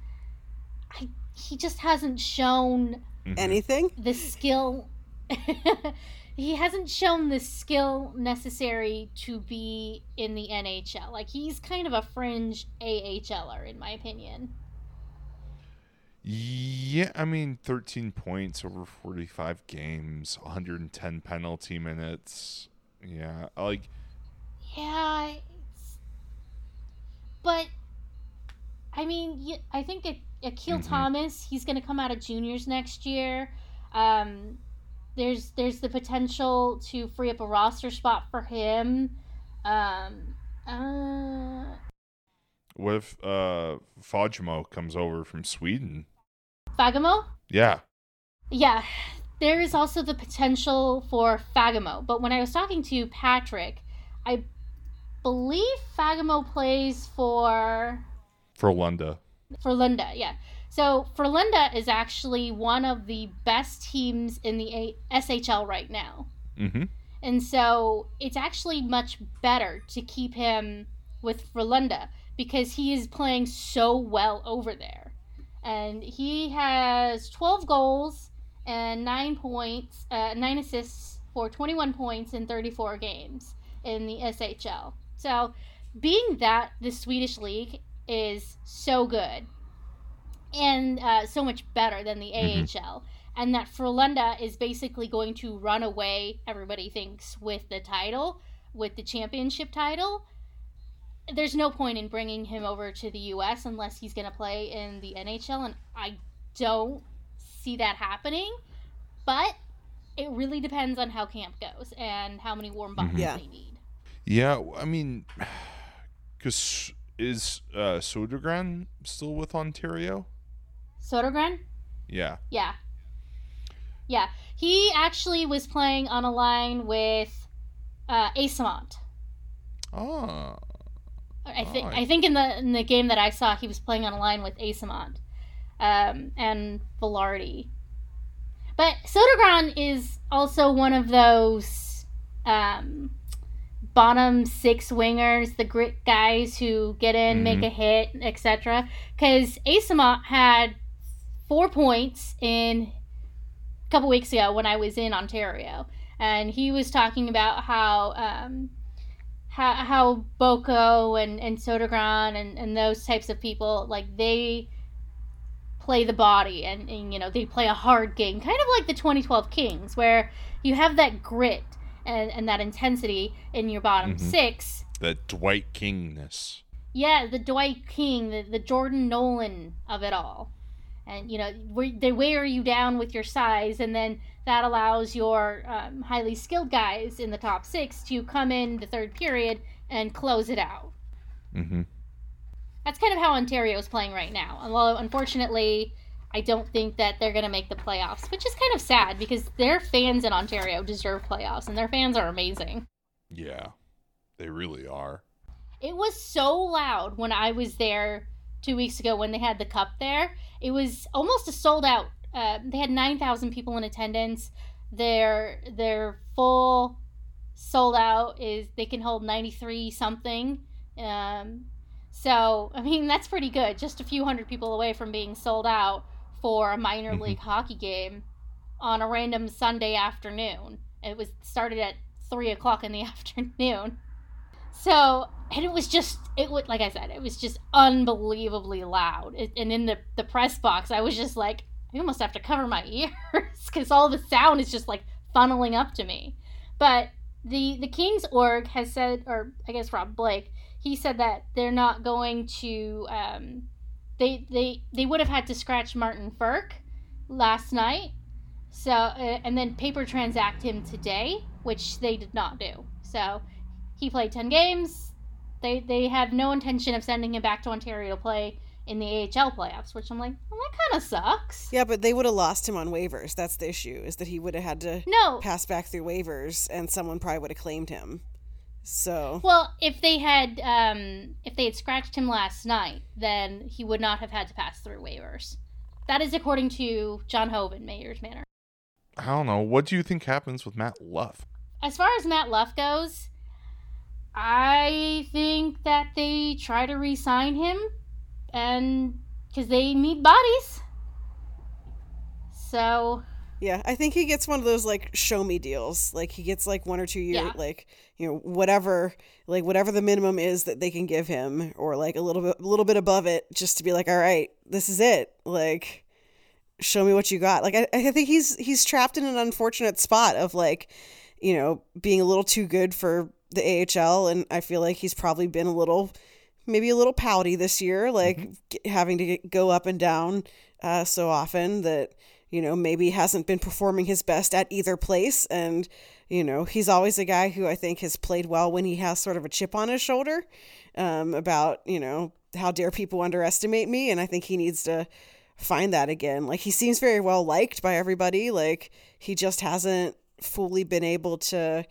Speaker 3: I he just hasn't shown
Speaker 4: Mhm.
Speaker 5: Anything?
Speaker 3: the skill *laughs* he hasn't shown the skill necessary to be in the NHL. Like he's kind of a fringe AHLer in my opinion.
Speaker 4: Yeah, I mean 13 points over 45 games, 110 penalty minutes. Yeah, like
Speaker 3: Yeah, it's... but I mean, I think Akil
Speaker 4: Mhm.
Speaker 3: Thomas, he's going to come out of juniors next year. Um, there's there's the potential to free up a roster spot for him. Um, uh,
Speaker 4: what if uh Fagemo comes over from Sweden?
Speaker 3: Fagemo?
Speaker 4: Yeah.
Speaker 3: Yeah, there is also the potential for Fagemo. But when I was talking to Patrik, I believe Fagemo plays for
Speaker 4: Frölunda.
Speaker 3: for Lunda. Yeah. So Frölunda is actually one of the best teams in the A- SHL right now.
Speaker 4: Mhm.
Speaker 3: And so it's actually much better to keep him with Frölunda because he is playing so well over there. And he has 12 goals and 9 points, uh, 9 assists for 21 points in 34 games in the SHL. So being that the Swedish league is so good and uh, so much better than the
Speaker 4: Mhm.
Speaker 3: AHL and that Frölunda is basically going to run away, everybody thinks, with the title, with the championship title. There's no point in bringing him over to the US unless he's going to play in the NHL, and I don't see that happening. But it really depends on how camp goes and how many warm bodies
Speaker 5: Yeah.
Speaker 3: they need.
Speaker 4: Yeah, I mean *sighs* cuz is uh Sodergran still with Ontario?
Speaker 3: Sodergran?
Speaker 4: Yeah.
Speaker 3: Yeah. Yeah. He actually was playing on a line with uh, Asamont.
Speaker 4: Oh.
Speaker 3: I think
Speaker 4: Oh,
Speaker 3: I think in the in the game that I saw, he was playing on a line with Asamont um, and Vilardi. But Sodergran is also one of those um, bottom six wingers, the grit guys who get in, make a hit, etc. Because Asamont had four points in a couple weeks ago when I was in Ontario, and he was talking about how um, how, how Boko and, and Sodergran and, and those types of people, like, they play the body and, and, you know, they play a hard game, kind of like the 2012 Kings, where you have that grit and, and that intensity in your bottom
Speaker 4: Mhm.
Speaker 3: six.
Speaker 4: The Dwight Kingness.
Speaker 3: Yeah, the Dwight King, the, the Jordan Nolan of it all. And, you know, they wear you down with your size, and then that allows your um, highly skilled guys in the top six to come in the third period and close it out.
Speaker 4: mm-hmm.
Speaker 3: That's kind of how Ontario is playing right now. Although, unfortunately, I don't think that they're going to make the playoffs, which is kind of sad because their fans in Ontario deserve playoffs, and their fans are amazing.
Speaker 4: Yeah. They really are.
Speaker 3: It was so loud when I was there two weeks ago when they had the cup there. It was almost a sold out. Uh, they had nine thousand people in attendance. Their their full sold out is they can hold ninety three something. Um, so I mean that's pretty good. Just a few hundred people away from being sold out for a minor
Speaker 4: Mhm.
Speaker 3: league hockey game on a random Sunday afternoon. It was started at three o'clock in the *laughs* afternoon. So, and it was just, it would, like I said, it was just unbelievably loud. It, and in the, the press box, I was just like, I almost have to cover my *laughs* ears because all the sound is just like funneling up to me. But the the Kings org has said, or I guess Rob Blake, he said that they're not going to. Um, they they they would have had to scratch Martin Frk last night, so uh, and then paper transact him today, which they did not do. So he played ten games. They they have no intention of sending him back to Ontario to play in the AHL playoffs, which I'm like, well, that kind of sucks.
Speaker 5: Yeah, but they would have lost him on waivers. That's the issue, is that he would have had to
Speaker 3: No.
Speaker 5: pass back through waivers, and someone probably would have claimed him. So
Speaker 3: Well, if they had um, if they had scratched him last night, then he would not have had to pass through waivers. That is according to John Hoven, Mayor's Manor.
Speaker 4: I don't know. What do you think happens with Matt Luff?
Speaker 3: As far as Matt Luff goes, I think that they try to re-sign him, and because they need bodies. So
Speaker 5: yeah, I think he gets one of those like show me deals. Like he gets like one or two years,
Speaker 3: Yeah.
Speaker 5: like you know whatever, like whatever the minimum is that they can give him, or like a little bit, a little bit above it, just to be like, all right, this is it. Like, show me what you got. Like I, I think he's he's trapped in an unfortunate spot of like, you know, being a little too good for the AHL, and I feel like he's probably been a little, maybe a little pouty this year, like g- having to get, go up and down uh, so often that you know maybe hasn't been performing his best at either place, and you know he's always a guy who I think has played well when he has sort of a chip on his shoulder um, about you know how dare people underestimate me, and I think he needs to find that again. Like he seems very well liked by everybody. Like he just hasn't fully been able to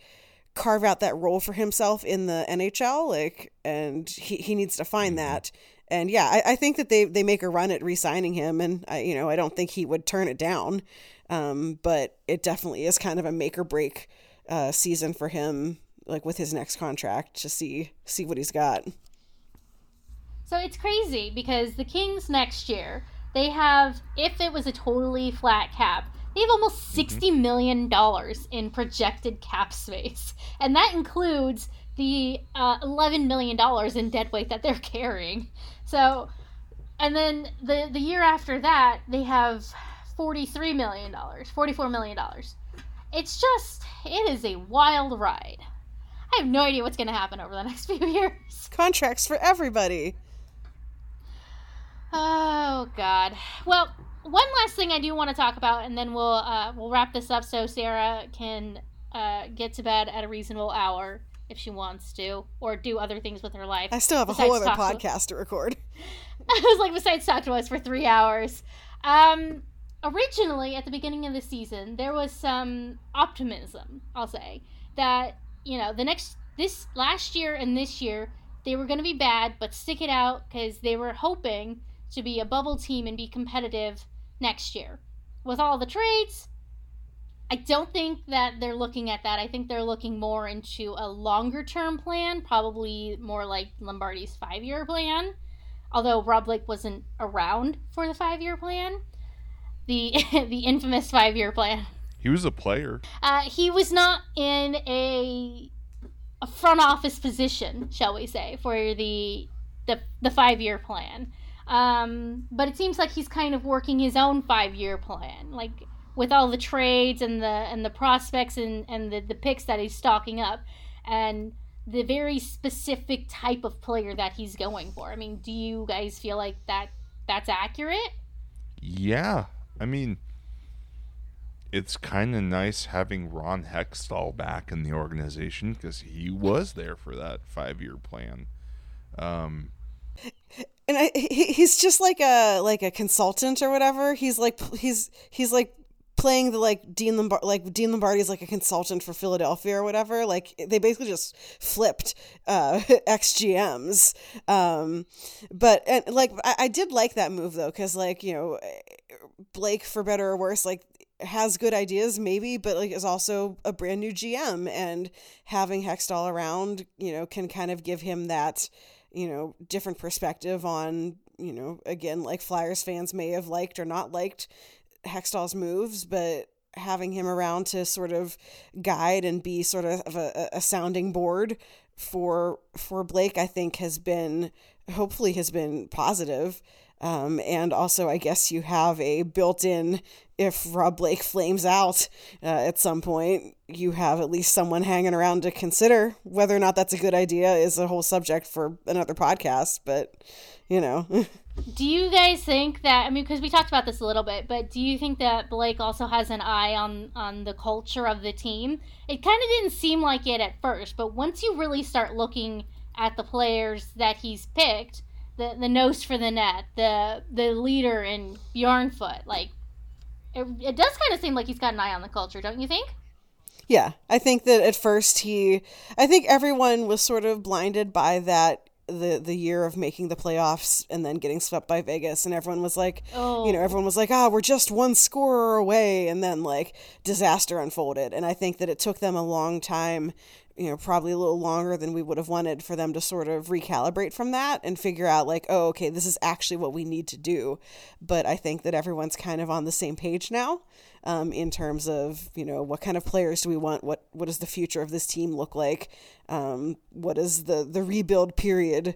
Speaker 5: carve out that role for himself in the NHL. Like, and he, he needs to find that. And yeah, I, I think that they, they make a run at re-signing him, and I you know I don't think he would turn it down. Um, but it definitely is kind of a make or break uh, season for him, like with his next contract to see see what he's got.
Speaker 3: So it's crazy because the Kings next year, they have, if it was a totally flat cap, they have almost sixty million dollars in projected cap space, and that includes the uh, eleven million dollars in dead weight that they're *laughs* carrying. So, and then the the year after that, they have forty three million dollars, forty four million dollars. It's just, it is a wild ride. I have no idea what's going to happen over the *laughs* next few years.
Speaker 5: Contracts for everybody.
Speaker 3: Oh God. Well, one last thing I do want to talk about, and then we'll uh, we'll wrap this up so Sarah can uh, get to bed at a reasonable hour if she wants to, or do other things with her life.
Speaker 5: I still have a whole other
Speaker 3: talk to-
Speaker 5: podcast to record. *laughs*
Speaker 3: I was like, besides talk to us for three hours. Um, originally, at the beginning of the season, there was some optimism. I'll say that you know the next this last year and this year they were going to be bad, but stick it out because they were hoping to be a bubble team and be competitive next year. With all the trades, I don't think that they're looking at that. I think they're looking more into a longer term plan, probably more like Lombardi's five year plan although Rob Blake wasn't around for the five year plan, the *laughs* the infamous five year plan.
Speaker 4: He was a player.
Speaker 3: Uh, he was not in a a front office position, shall we say, for the the the five year plan. Um, but it seems like he's kind of working his own five year plan, like with all the trades and the and the prospects and and the, the picks that he's stocking up, and the very specific type of player that he's going for. I mean, do you guys feel like that that's accurate?
Speaker 4: Yeah. I mean, it's kind of nice having Ron Hextall back in the organization because he was there for that five year plan. Um,
Speaker 5: and I, he, he's just like a like a consultant or whatever. He's like he's he's like playing the like Dean Lombard like Dean Lombardi is like a consultant for Philadelphia or whatever. Like they basically just flipped uh, *laughs* XGMs. Um, but and like I, I did like that move though because like you know Blake for better or worse like has good ideas maybe but like is also a brand new GM and having Hextall around you know can kind of give him that you know different perspective on you know again like Flyers fans may have liked or not liked Hextall's moves but having him around to sort of guide and be sort of a, a sounding board for for Blake, I think has been hopefully has been positive. Um, and also, I guess you have a built in if Rob Blake flames out uh, at some point, you have at least someone hanging around to consider. Whether or not that's a good idea is a whole subject for another podcast, but you know. *laughs*
Speaker 3: do you guys think that I mean because we talked about this a little bit, but do you think that Blake also has an eye on on the culture of the team? It kind of didn't seem like it at first, but once you really start looking at the players that he's picked, the the nose for the net, the the leader in Bjornfot, like it, it does kind of seem like he's got an eye on the culture, don't you think?
Speaker 5: Yeah, I think that at first he, I think everyone was sort of blinded by that the the year of making the playoffs and then getting swept by Vegas and everyone was like oh. you know everyone was like ah oh, we're just one scorer away and then like disaster unfolded and I think that it took them a long time you know, probably a little longer than we would have wanted for them to sort of recalibrate from that and figure out, like, oh, okay, this is actually what we need to do. But I think that everyone's kind of on the same page now um, in terms of, you know, what kind of players do we want? What what does the future of this team look like? Um, what is the, the rebuild period?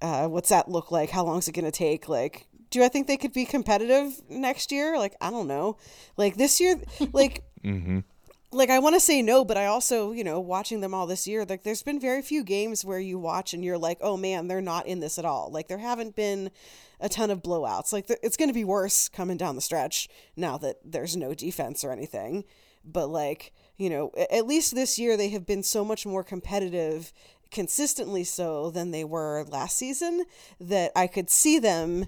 Speaker 5: Uh, what's that look like? How long is it going to take? Like, do I think they could be competitive next year? Like, I don't know. Like this year, like. *laughs* mm-hmm like I want to say no, but I also, you know, watching them all this year, like there's been very few games where you watch and you're like, oh man, they're not in this at all. Like there haven't been a ton of blowouts. Like it's going to be worse coming down the stretch now that there's no defense or anything. But like, you know, at least this year they have been so much more competitive, consistently so than they were last season that I could see them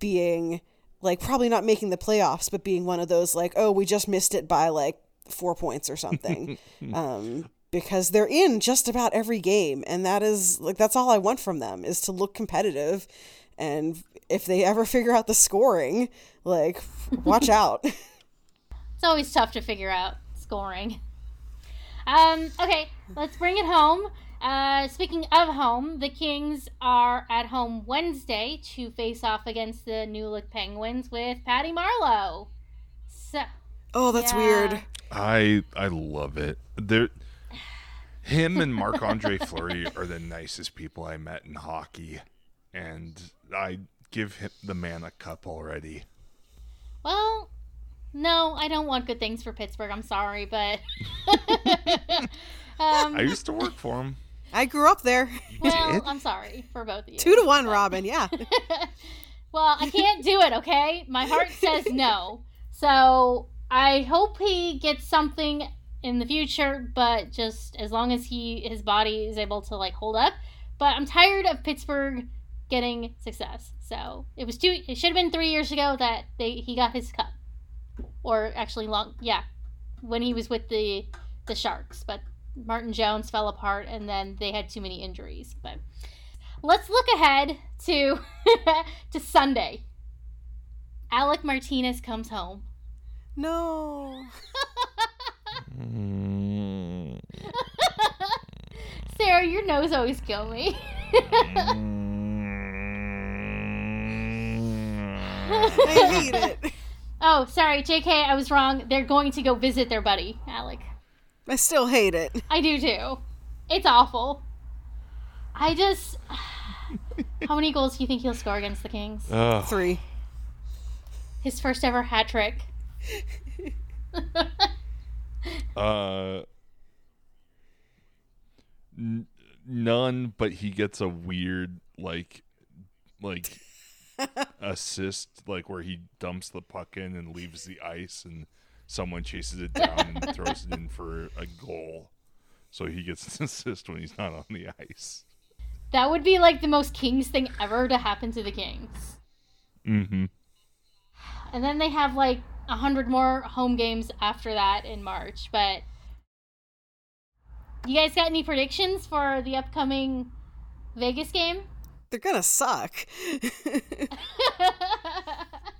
Speaker 5: being like probably not making the playoffs, but being one of those like, oh, we just missed it by like four points or something. *laughs* um, because they're in just about every game and that is like that's all I want from them is to look competitive and if they ever *laughs* figure out the scoring, like watch *laughs* out.
Speaker 3: It's always tough to figure out scoring. Um, okay, let's bring it home. Uh, speaking of home, the Kings are at home Wednesday to face off against the New Look Penguins with Patty Marleau. So,
Speaker 5: oh, that's yeah. weird.
Speaker 4: I I love it. There, him and Marc Andre Fleury are the nicest people I met in hockey, and I give him the man a cup already.
Speaker 3: Well, no, I don't want good things for Pittsburgh. I'm sorry, but *laughs*
Speaker 4: um, I used to work for him.
Speaker 5: I grew up there.
Speaker 3: Well, *laughs* I'm sorry for both of you.
Speaker 5: Two to one, but... Robin. Yeah. *laughs*
Speaker 3: well, I can't do it. Okay, my heart says no. So I hope he gets something in the future, but just as long as he his body is able to like hold up. But I'm tired of Pittsburgh getting success. So it was two. It should have been three years ago that they he got his cup, or actually long. Yeah, when he was with the the Sharks. But Martin Jones fell apart, and then they had too many injuries. But let's look ahead to *laughs* to Sunday. Alec Martinez comes home.
Speaker 5: No. *laughs*
Speaker 3: Sarah, your nose always kill me.
Speaker 5: I hate it.
Speaker 3: Oh, sorry, JK, I was wrong. They're going to go visit their buddy, Alec.
Speaker 5: I still hate it.
Speaker 3: I do too. It's awful. I just. *sighs* How many goals do you think he'll score against the Kings?
Speaker 5: Ugh. Three.
Speaker 3: His first ever hat trick. *laughs*
Speaker 4: uh, n- none, but he gets a weird like, like *laughs* assist, like where he dumps the puck in and leaves the ice, and someone chases it down and *laughs* throws it in for a goal. So he gets an assist when he's not on the ice.
Speaker 3: That would be like the most Kings thing ever to happen to the Kings.
Speaker 4: Mm-hmm.
Speaker 3: And then they have like a hundred more home games after that in March. But you guys got any predictions for the upcoming Vegas game?
Speaker 5: They're gonna suck. *laughs*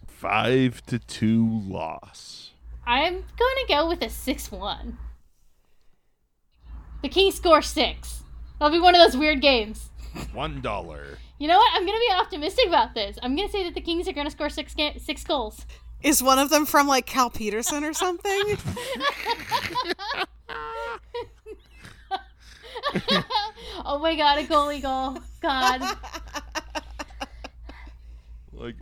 Speaker 4: Five to two loss.
Speaker 3: I'm going to go with a six-one. The Kings score six. That'll be one of those weird games.
Speaker 4: One dollar.
Speaker 3: You know what? I'm gonna be optimistic about this. I'm gonna say that the Kings are gonna score six ga- six goals.
Speaker 5: Is one of them from like Cal Petersen or something? *laughs*
Speaker 3: oh my god, a goalie goal. God. *laughs*
Speaker 4: Like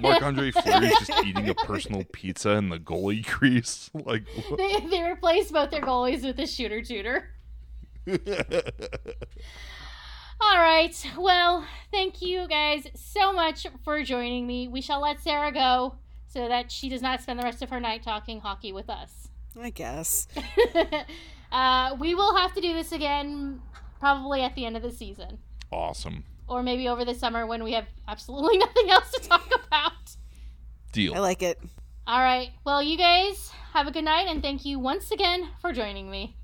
Speaker 4: Marc Andre Fleury's just eating a personal pizza in the goalie *laughs* crease. Like what?
Speaker 3: They, they replaced both their goalies with a shooter tutor. All right. Well, thank you guys so much for joining me. We shall let Sarah go so that she does not spend the rest of her night talking hockey with us.
Speaker 5: I guess. *laughs*
Speaker 3: uh, we will have to do this again probably at the end of the season.
Speaker 4: awesome.
Speaker 3: Or maybe over the summer when we have absolutely *laughs* nothing else to talk about.
Speaker 4: Deal.
Speaker 5: I like it.
Speaker 3: All right. Well, you guys have a good night and thank you once again for joining me.